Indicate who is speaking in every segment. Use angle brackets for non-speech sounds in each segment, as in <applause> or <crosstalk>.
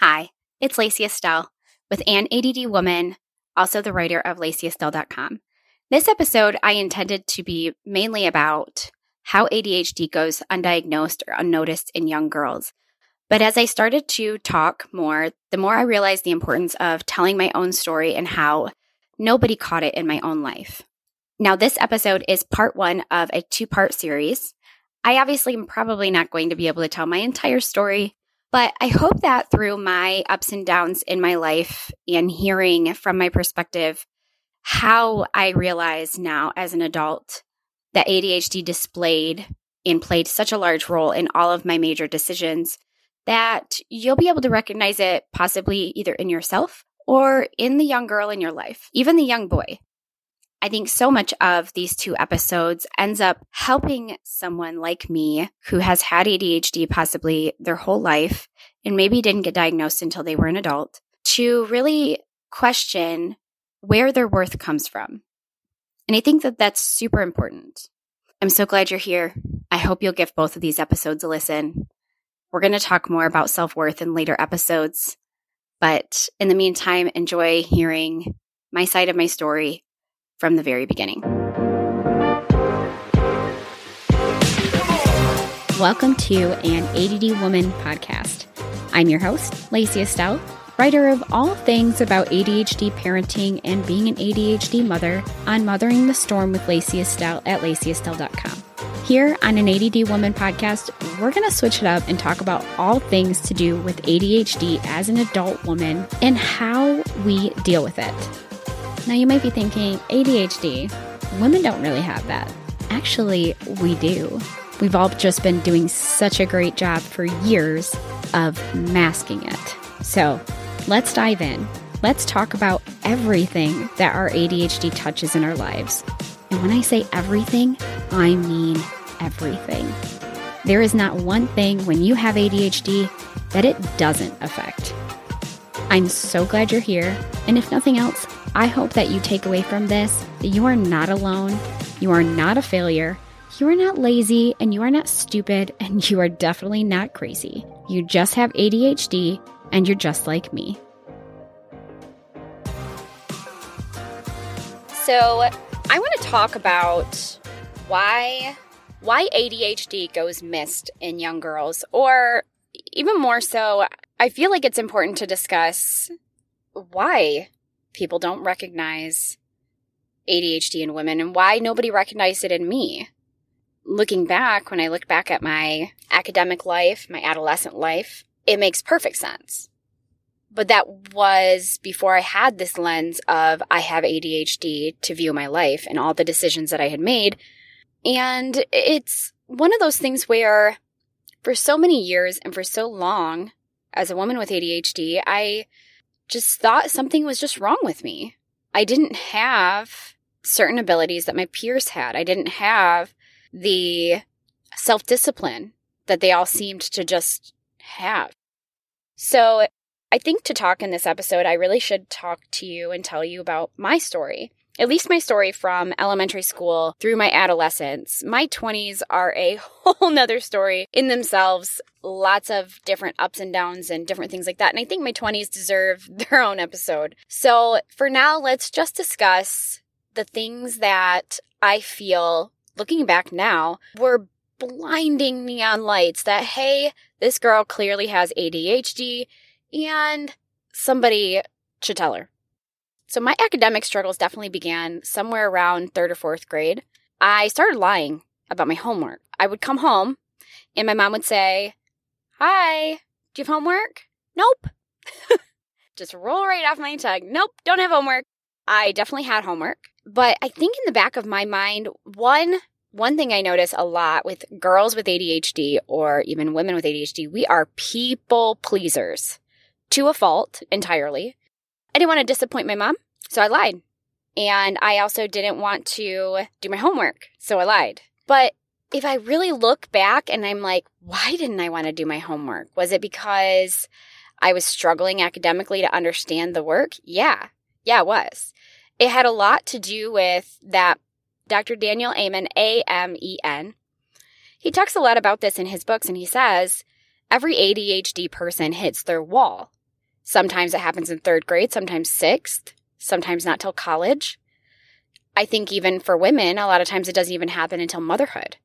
Speaker 1: Hi, it's Lacy Estelle with An ADD Woman, also the writer of LacyEstelle.com. This episode I intended to be mainly about how ADHD goes undiagnosed or unnoticed in young girls. But as I started to talk more, the more I realized the importance of telling my own story and how nobody caught it in my own life. Now, this episode is part one of a two part series. I obviously am probably not going to be able to tell my entire story, but I hope that through my ups and downs in my life and hearing from my perspective how I realize now as an adult that ADHD displayed and played such a large role in all of my major decisions that you'll be able to recognize it possibly either in yourself or in the young girl in your life, even the young boy. I think so much of these two episodes ends up helping someone like me who has had ADHD possibly their whole life and maybe didn't get diagnosed until they were an adult to really question where their worth comes from. And I think that that's super important. I'm so glad you're here. I hope you'll give both of these episodes a listen. We're going to talk more about self worth in later episodes. But in the meantime, enjoy hearing my side of my story from the very beginning. Welcome to an ADD Woman podcast. I'm your host, Lacy Estelle, writer of all things about ADHD parenting and being an ADHD mother on Mothering the Storm with Lacy Estelle at lacyestelle.com. Here on an ADD Woman podcast, we're going to switch it up and talk about all things to do with ADHD as an adult woman and how we deal with it. Now, you might be thinking, ADHD, women don't really have that. Actually, we do. We've all just been doing such a great job for years of masking it. So, let's dive in. Let's talk about everything that our ADHD touches in our lives. And when I say everything, I mean everything. There is not one thing when you have ADHD that it doesn't affect. I'm so glad you're here. And if nothing else, I hope that you take away from this that you are not alone, you are not a failure, you are not lazy, and you are not stupid, <laughs> and you are definitely not crazy. You just have ADHD, and you're just like me. So, I want to talk about why why ADHD goes missed in young girls or even more so, I feel like it's important to discuss why people don't recognize ADHD in women and why nobody recognized it in me. Looking back, when I look back at my academic life, my adolescent life, it makes perfect sense. But that was before I had this lens of I have ADHD to view my life and all the decisions that I had made. And it's one of those things where for so many years and for so long as a woman with ADHD, I just thought something was just wrong with me. I didn't have certain abilities that my peers had. I didn't have the self discipline that they all seemed to just have. So I think to talk in this episode, I really should talk to you and tell you about my story at least my story from elementary school through my adolescence. My 20s are a <laughs> whole nother story in themselves. Lots of different ups and downs and different things like that. And I think my 20s deserve <laughs> their own episode. So for now, let's just discuss the things that I feel looking back now were blinding neon lights that, hey, this girl clearly has ADHD and somebody should tell her. So my academic struggles definitely began somewhere around third or fourth grade. I started lying about my homework. I would come home and my mom would say, Hi, do you have homework? Nope. <laughs> Just roll right off my tongue. Nope, don't have homework. I definitely had homework. But I think in the back of my mind, one one thing I notice a lot with girls with ADHD or even women with ADHD, we are people pleasers to a fault entirely. I didn't want to disappoint my mom, so I lied. And I also didn't want to do my homework, so I lied. But if I really look back and I'm like, why didn't I want to do my homework? Was it because I was struggling academically to understand the work? Yeah. Yeah, it was. It had a lot to do with that Dr. Daniel Amen, A M E N. He talks a lot about this in his books and he says every ADHD person hits their wall Sometimes it happens in third grade, sometimes sixth, sometimes not till college. I think even for women, a lot of times it doesn't even happen until motherhood.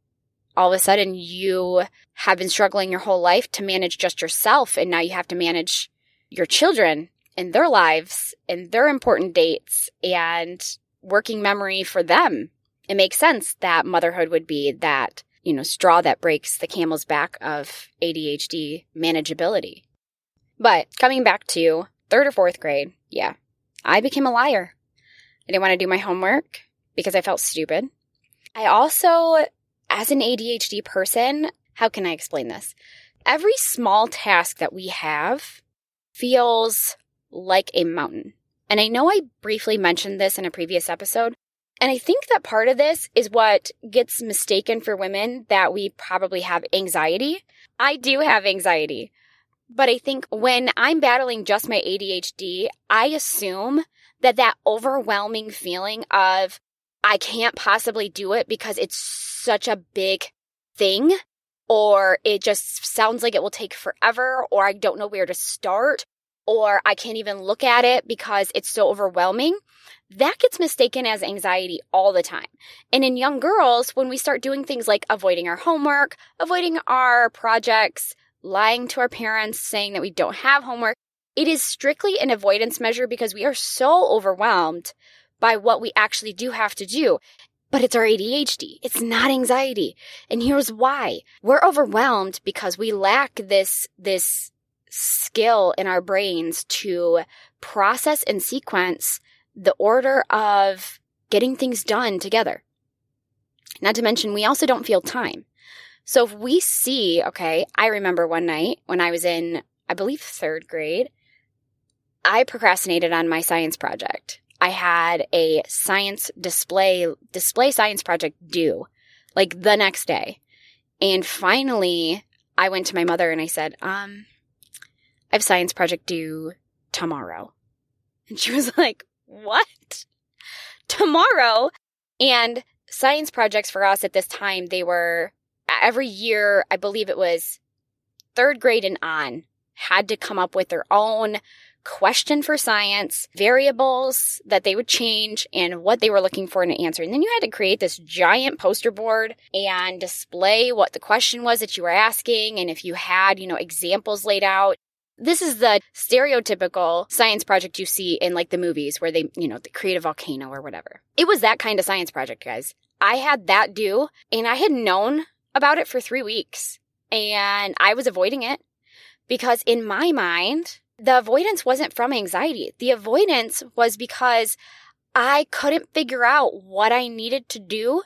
Speaker 1: All of a sudden, you have been struggling your whole life to manage just yourself, and now you have to manage your children and their lives and their important dates and working memory for them. It makes sense that motherhood would be that, you know, straw that breaks the camel's back of ADHD manageability. But coming back to third or fourth grade, yeah, I became a liar. I didn't want to do my homework because I felt stupid. I also, as an ADHD person, how can I explain this? Every small task that we have feels like a mountain. And I know I briefly mentioned this in a previous episode. And I think that part of this is what gets mistaken for women that we probably have anxiety. I do have anxiety. But I think when I'm battling just my ADHD, I assume that that overwhelming feeling of I can't possibly do it because it's such a big thing, or it just sounds like it will take forever, or I don't know where to start, or I can't even look at it because it's so overwhelming. That gets mistaken as anxiety all the time. And in young girls, when we start doing things like avoiding our homework, avoiding our projects, lying to our parents, saying that we don't have homework, it is strictly an avoidance measure because we are so overwhelmed by what we actually do have to do. But it's our ADHD. It's not anxiety. And here's why. We're overwhelmed because we lack this, this skill in our brains to process and sequence the order of getting things done together. Not to mention, we also don't feel time. So if we see, okay, I remember one night when I was in, I believe, third grade, I procrastinated on my science project. I had a science display, display science project due like the next day. And finally, I went to my mother and I said, um, I have science project due tomorrow. And she <laughs> was like, what? Tomorrow? And science projects for us at this time, they were every year, I believe it was third grade and on, had to come up with their own question for science, variables that they would change, and what they were looking for in an answer. And then you had to create this giant poster board and display what the question was that you were asking. And if you had, you know, examples laid out, this is the stereotypical science project you see in like the movies where they, you know, they create a volcano or whatever. It was that kind of science project, guys. I had that due and I had known about it for three weeks and I was avoiding it because in my mind, the avoidance wasn't from anxiety. The avoidance was because I couldn't figure out what I needed to do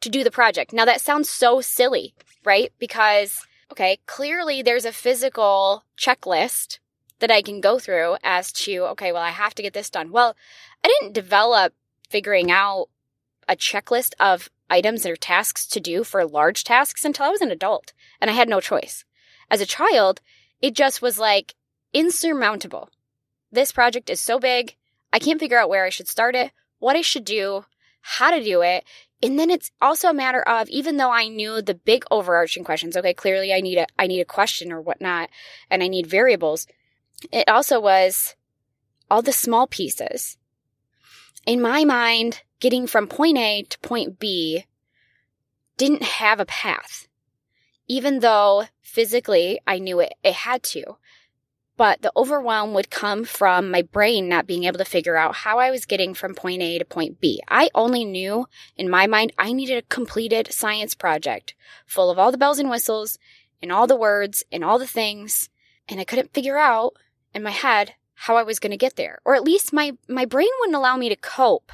Speaker 1: to do the project. Now that sounds so silly, right? Because, okay, clearly there's a physical checklist that I can go through as to, okay, well, I have to get this done. Well, I didn't develop figuring out a checklist of items or tasks to do for large tasks until I was an adult and I had no choice. As a child, it just was like insurmountable. This project is so big. I can't figure out where I should start it, what I should do, how to do it. And then it's also a matter of even though I knew the big overarching questions, okay, clearly I need a I need a question or whatnot, and I need variables. It also was all the small pieces. In my mind, getting from point A to point B didn't have a path, even though physically I knew it, it had to. But the overwhelm would come from my brain not being able to figure out how I was getting from point A to point B. I only knew in my mind I needed a completed science project full of all the bells and whistles and all the words and all the things. And I couldn't figure out in my head how I was going to get there. Or at least my, my brain wouldn't allow me to cope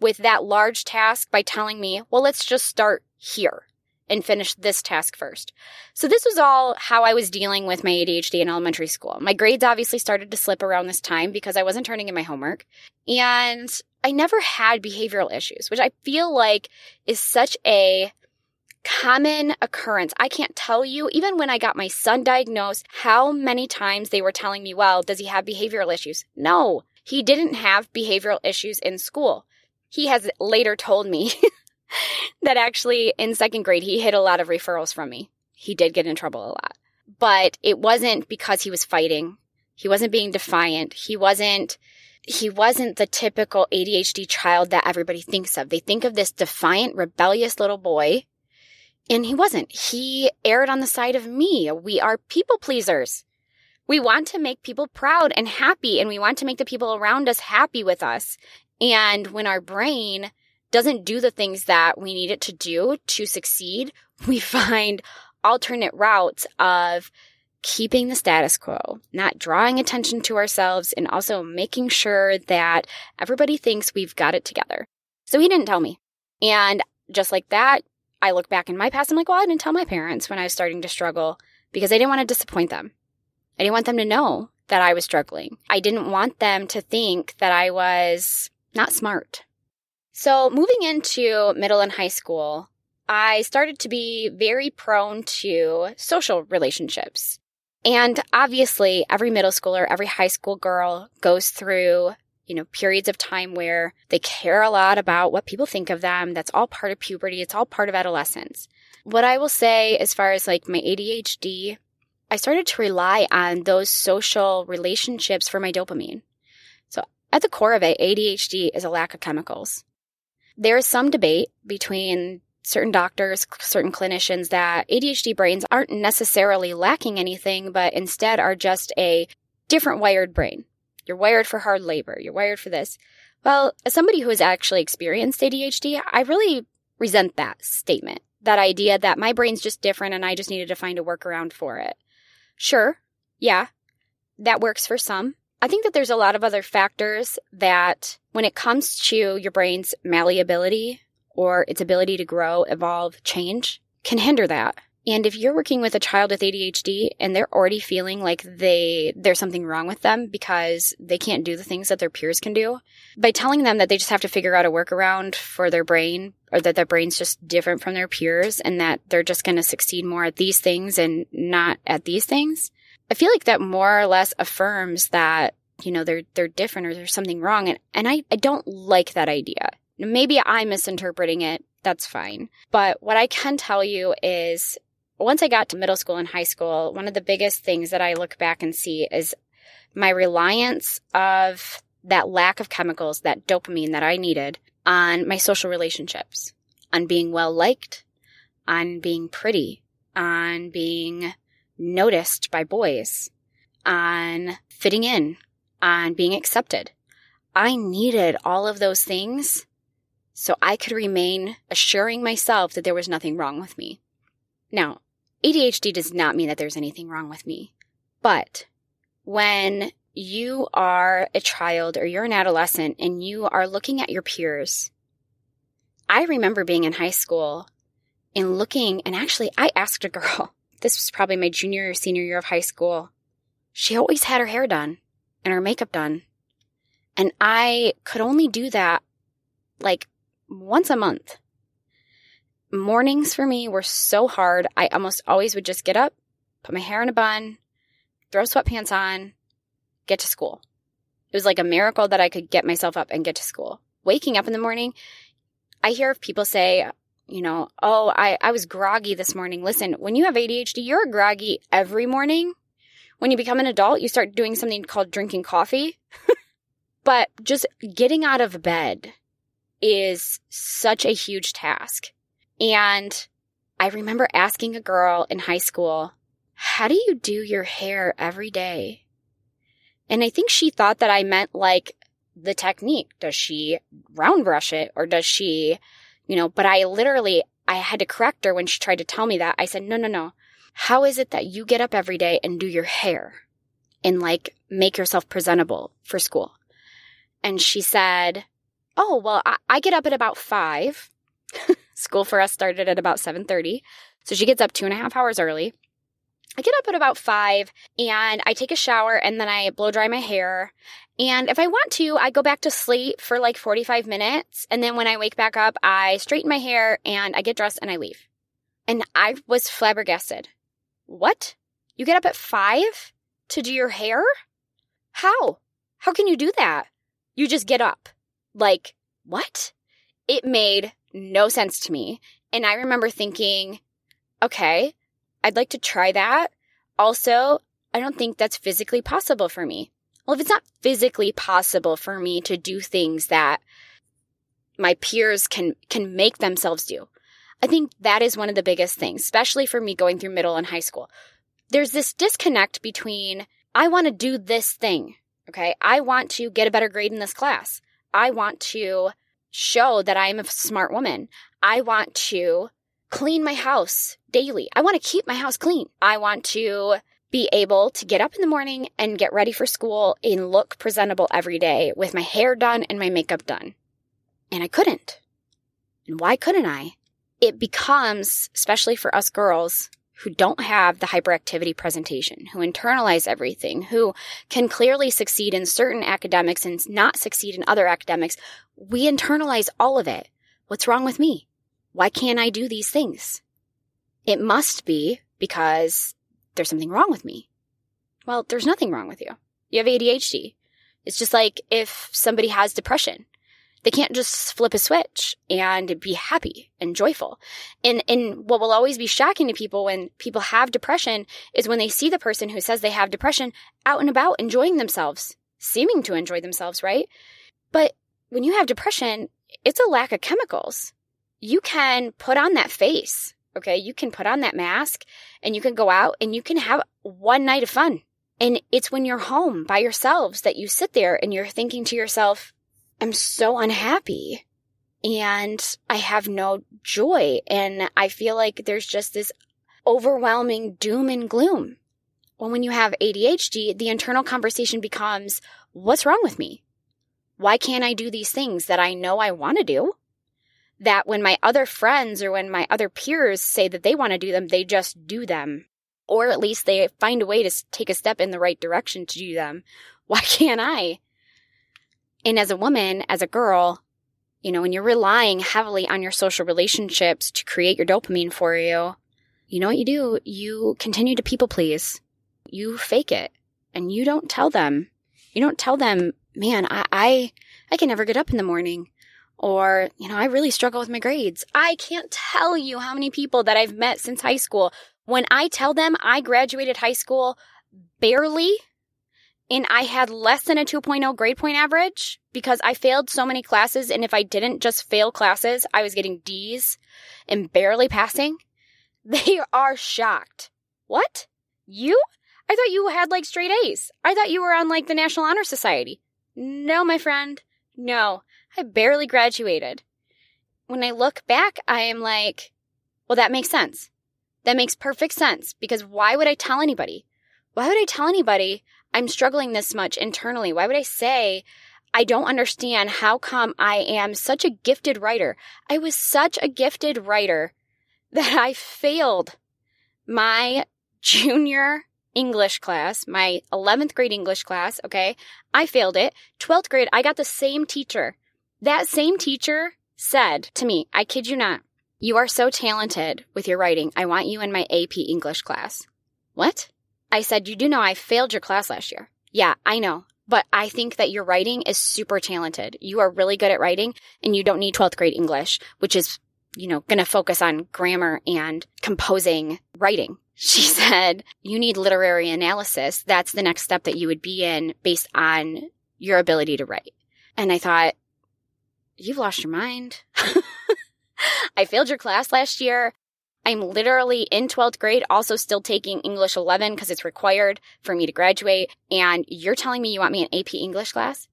Speaker 1: with that large task by telling me, well, let's just start here and finish this task first. So this was all how I was dealing with my ADHD in elementary school. My grades obviously started to slip around this time because I wasn't turning in my homework. And I never had behavioral issues, which I feel like is such a common occurrence. I can't tell you, even when I got my son diagnosed, how many times they were telling me, well, does he have behavioral issues? No, he didn't have behavioral issues in school he has later told me <laughs> that actually in second grade he hid a lot of referrals from me. He did get in trouble a lot. But it wasn't because he was fighting. He wasn't being defiant. He wasn't he wasn't the typical ADHD child that everybody thinks of. They think of this defiant, rebellious little boy. And he wasn't. He erred on the side of me. We are people pleasers. We want to make people proud and happy, and we want to make the people around us happy with us. And when our brain doesn't do the things that we need it to do to succeed, <laughs> we find alternate routes of keeping the status quo, not drawing attention to ourselves, and also making sure that everybody thinks we've got it together. So he didn't tell me. And just like that, I look back in my past, I'm like, well, I didn't tell my parents when I was starting to struggle because I didn't want to disappoint them. I didn't want them to know that I was struggling. I didn't want them to think that I was not smart. So moving into middle and high school, I started to be very prone to social relationships. And obviously, every middle schooler, every high school girl goes through, you know, periods of time where they care a lot about what people think of them. That's all part of puberty. It's all part of adolescence. What I will say as far as like my ADHD, I started to rely on those social relationships for my dopamine. So at the core of it, ADHD is a lack of chemicals. There is some debate between certain doctors, certain clinicians that ADHD brains aren't necessarily lacking anything, but instead are just a different wired brain. You're wired for hard labor. You're wired for this. Well, as somebody who has actually experienced ADHD, I really resent that statement. That idea that my brain's just different and I just needed to find a workaround for it. Sure. Yeah. That works for some. I think that there's a lot of other factors that when it comes to your brain's malleability or its ability to grow, evolve, change can hinder that. And if you're working with a child with ADHD and they're already feeling like they there's something wrong with them because they can't do the things that their peers can do, by telling them that they just have to figure out a workaround for their brain or that their brain's just different from their peers and that they're just going to succeed more at these things and not at these things, I feel like that more or less affirms that you know they're they're different or there's something wrong and and I, I don't like that idea Maybe I'm misinterpreting it. That's fine. But what I can tell you is once I got to middle school and high school, one of the biggest things that I look back and see is my reliance of that lack of chemicals, that dopamine that I needed on my social relationships, on being well liked, on being pretty, on being noticed by boys, on fitting in, on being accepted. I needed all of those things so I could remain assuring myself that there was nothing wrong with me. Now, ADHD does not mean that there's anything wrong with me, but when you are a child or you're an adolescent and you are looking at your peers, I remember being in high school and looking, and actually, I asked a girl, <laughs> this was probably my junior or senior year of high school. She always had her hair done and her makeup done. And I could only do that like once a month. Mornings for me were so hard. I almost always would just get up, put my hair in a bun, throw sweatpants on, get to school. It was like a miracle that I could get myself up and get to school. Waking up in the morning, I hear people say, you know, oh, I, I was groggy this morning. Listen, when you have ADHD, you're groggy every morning. When you become an adult, you start doing something called drinking coffee. <laughs> but just getting out of bed is such a huge task. And I remember asking a girl in high school, How do you do your hair every day? And I think she thought that I meant like the technique. Does she round brush it or does she, you know, but I literally, I had to correct her when she tried to tell me that. I said, no, no, no. How is it that you get up every day and do your hair and like make yourself presentable for school? And she said, oh, well, I, I get up at about five. <laughs> School for us started at about 7.30. So she gets up two and a half hours early. I get up at about five and I take a shower and then I blow dry my hair. And if I want to, I go back to sleep for like 45 minutes. And then when I wake back up, I straighten my hair and I get dressed and I leave. And I was flabbergasted. What? You get up at five to do your hair? How? How can you do that? You just get up. Like, what? It made no sense to me. And I remember thinking, okay, I'd like to try that. Also, I don't think that's physically possible for me. Well, if it's not physically possible for me to do things that my peers can can make themselves do. I think that is one of the biggest things, especially for me going through middle and high school. There's this disconnect between I want to do this thing, okay? I want to get a better grade in this class. I want to show that I'm a smart woman. I want to clean my house daily. I want to keep my house clean. I want to be able to get up in the morning and get ready for school and look presentable every day with my hair done and my makeup done. And I couldn't. And why couldn't I? It becomes, especially for us girls who don't have the hyperactivity presentation, who internalize everything, who can clearly succeed in certain academics and not succeed in other academics, we internalize all of it. What's wrong with me? Why can't I do these things? It must be because there's something wrong with me. Well, there's nothing wrong with you. You have ADHD. It's just like if somebody has depression. They can't just flip a switch and be happy and joyful. And, and what will always be shocking to people when people have depression is when they see the person who says they have depression out and about enjoying themselves, seeming to enjoy themselves, right? But when you have depression, it's a lack of chemicals. You can put on that face Okay. You can put on that mask and you can go out and you can have one night of fun. And it's when you're home by yourselves that you sit there and you're thinking to yourself, I'm so unhappy and I have no joy. And I feel like there's just this overwhelming doom and gloom. Well, when you have ADHD, the internal conversation becomes, what's wrong with me? Why can't I do these things that I know I want to do? that when my other friends or when my other peers say that they want to do them, they just do them. Or at least they find a way to take a step in the right direction to do them. <laughs> Why can't I? And as a woman, as a girl, you know, when you're relying heavily on your social relationships to create your dopamine for you, you know what you do? You continue to people please. You fake it and you don't tell them. You don't tell them, man, I, I, I can never get up in the morning. Or, you know, I really struggle with my grades. I can't tell you how many people that I've met since high school. When I tell them I graduated high school barely and I had less than a 2.0 grade point average because I failed so many classes. And if I didn't just fail classes, I was getting D's and barely passing. <laughs> They are shocked. What? You? I thought you had like straight A's. I thought you were on like the National Honor Society. No, my friend. No. I barely graduated. When I look back, I am like, well, that makes sense. That makes perfect sense because why would I tell anybody? Why would I tell anybody I'm struggling this much internally? Why would I say I don't understand how come I am such a gifted writer? I was such a gifted writer that I failed my junior English class, my 11th grade English class. Okay. I failed it. 12th grade, I got the same teacher that same teacher said to me, I kid you not, you are so talented with your writing. I want you in my AP English class. What? I said, You do know I failed your class last year. Yeah, I know. But I think that your writing is super talented. You are really good at writing and you don't need 12th grade English, which is, you know, going to focus on grammar and composing writing. She <laughs> said, you need literary analysis. That's the next step that you would be in based on your ability to write. And I thought, you've lost your mind. <laughs> I failed your class last year. I'm literally in 12th grade, also still taking English 11 because it's required for me to graduate. And you're telling me you want me in AP English class?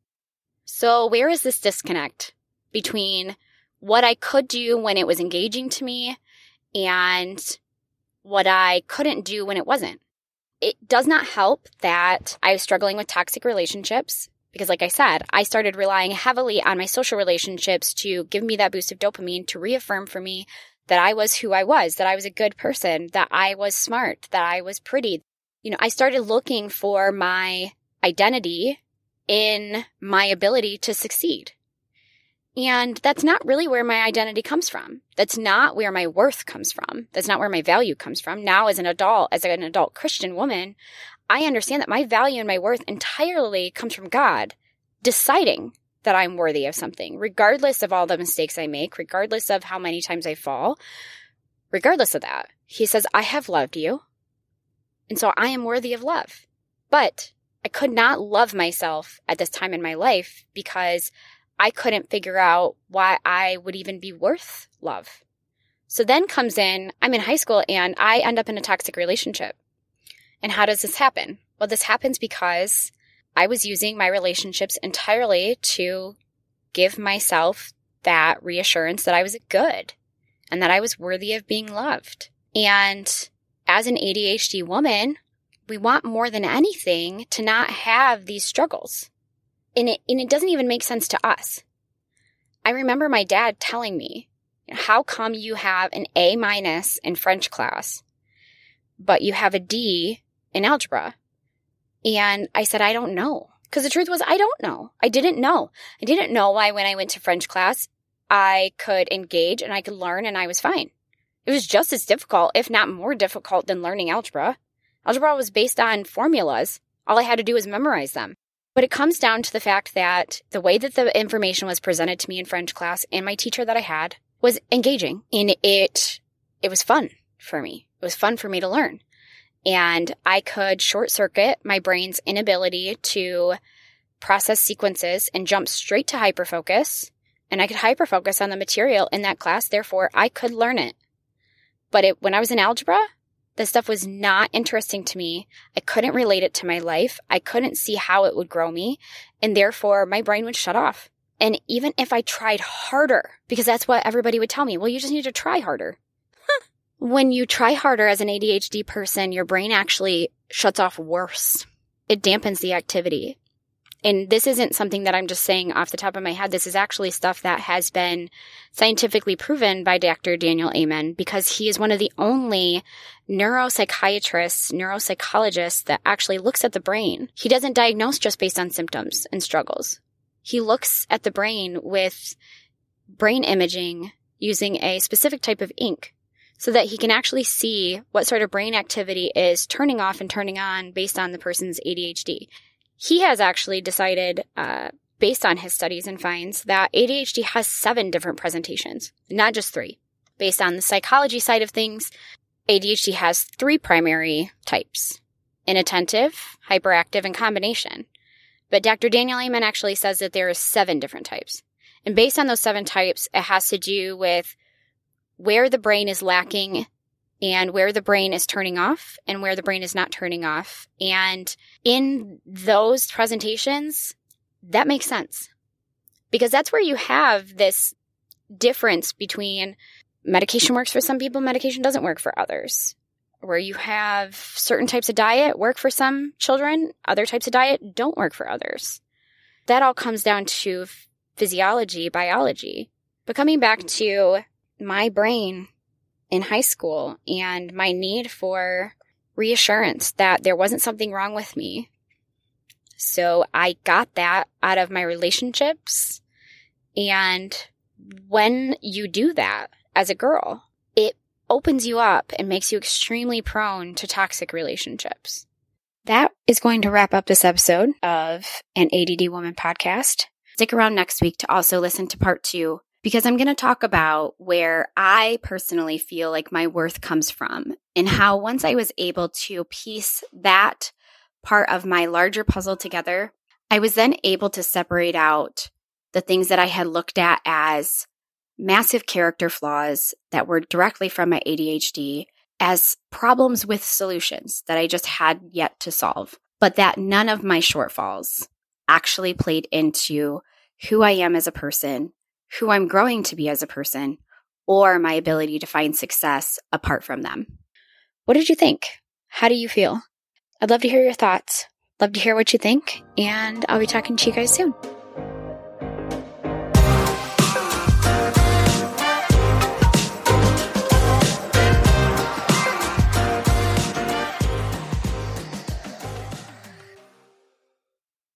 Speaker 1: So where is this disconnect between what I could do when it was engaging to me and what I couldn't do when it wasn't? It does not help that I was struggling with toxic relationships because, like I said, I started relying heavily on my social relationships to give me that boost of dopamine to reaffirm for me that I was who I was, that I was a good person, that I was smart, that I was pretty. You know, I started looking for my identity in my ability to succeed. And that's not really where my identity comes from. That's not where my worth comes from. That's not where my value comes from. Now, as an adult, as an adult Christian woman, I understand that my value and my worth entirely comes from God deciding that I'm worthy of something, regardless of all the mistakes I make, regardless of how many times I fall, regardless of that. He says, I have loved you. And so I am worthy of love. But I could not love myself at this time in my life because I couldn't figure out why I would even be worth love. So then comes in, I'm in high school and I end up in a toxic relationship. And how does this happen? Well, this happens because I was using my relationships entirely to give myself that reassurance that I was good and that I was worthy of being loved. And as an ADHD woman, we want more than anything to not have these struggles. And it, and it doesn't even make sense to us. I remember my dad telling me, how come you have an A minus in French class, but you have a D in algebra? And I said, I don't know. Because the truth was, I don't know. I didn't know. I didn't know why when I went to French class, I could engage and I could learn and I was fine. It was just as difficult, if not more difficult, than learning algebra. Algebra was based on formulas. All I had to do was memorize them. But it comes down to the fact that the way that the information was presented to me in French class and my teacher that I had was engaging and it, it was fun for me. It was fun for me to learn. And I could short circuit my brain's inability to process sequences and jump straight to hyperfocus. And I could hyperfocus on the material in that class. Therefore, I could learn it. But it, when I was in algebra, this stuff was not interesting to me. I couldn't relate it to my life. I couldn't see how it would grow me. And therefore, my brain would shut off. And even if I tried harder, because that's what everybody would tell me, well, you just need to try harder. when you try harder as an ADHD person, your brain actually shuts off worse. It dampens the activity and this isn't something that I'm just saying off the top of my head. This is actually stuff that has been scientifically proven by Dr. Daniel Amen because he is one of the only neuropsychiatrists, neuropsychologists that actually looks at the brain. He doesn't diagnose just based on symptoms and struggles. He looks at the brain with brain imaging using a specific type of ink so that he can actually see what sort of brain activity is turning off and turning on based on the person's ADHD. He has actually decided, uh, based on his studies and finds, that ADHD has seven different presentations, not just three. Based on the psychology side of things, ADHD has three primary types inattentive, hyperactive, and combination. But Dr. Daniel Amen actually says that there are seven different types. And based on those seven types, it has to do with where the brain is lacking and where the brain is turning off and where the brain is not turning off. And in those presentations, that makes sense because that's where you have this difference between medication works for some people, medication doesn't work for others. Where you have certain types of diet work for some children, other types of diet don't work for others. That all comes down to physiology, biology. But coming back to my brain in high school and my need for reassurance that there wasn't something wrong with me. So I got that out of my relationships. And when you do that as a girl, it opens you up and makes you extremely prone to toxic relationships. That is going to wrap up this episode of an ADD Woman podcast. Stick around next week to also listen to part two because I'm going to talk about where I personally feel like my worth comes from and hmm. how once I was able to piece that part of my larger puzzle together, I was then able to separate out the things that I had looked at as massive character flaws that were directly from my ADHD as problems with solutions that I just had yet to solve, but that none of my shortfalls actually played into who I am as a person who I'm growing to be as a person or my ability to find success apart from them. What did you think? How do you feel? I'd love to hear your thoughts. Love to hear what you think, and I'll be talking to you guys soon.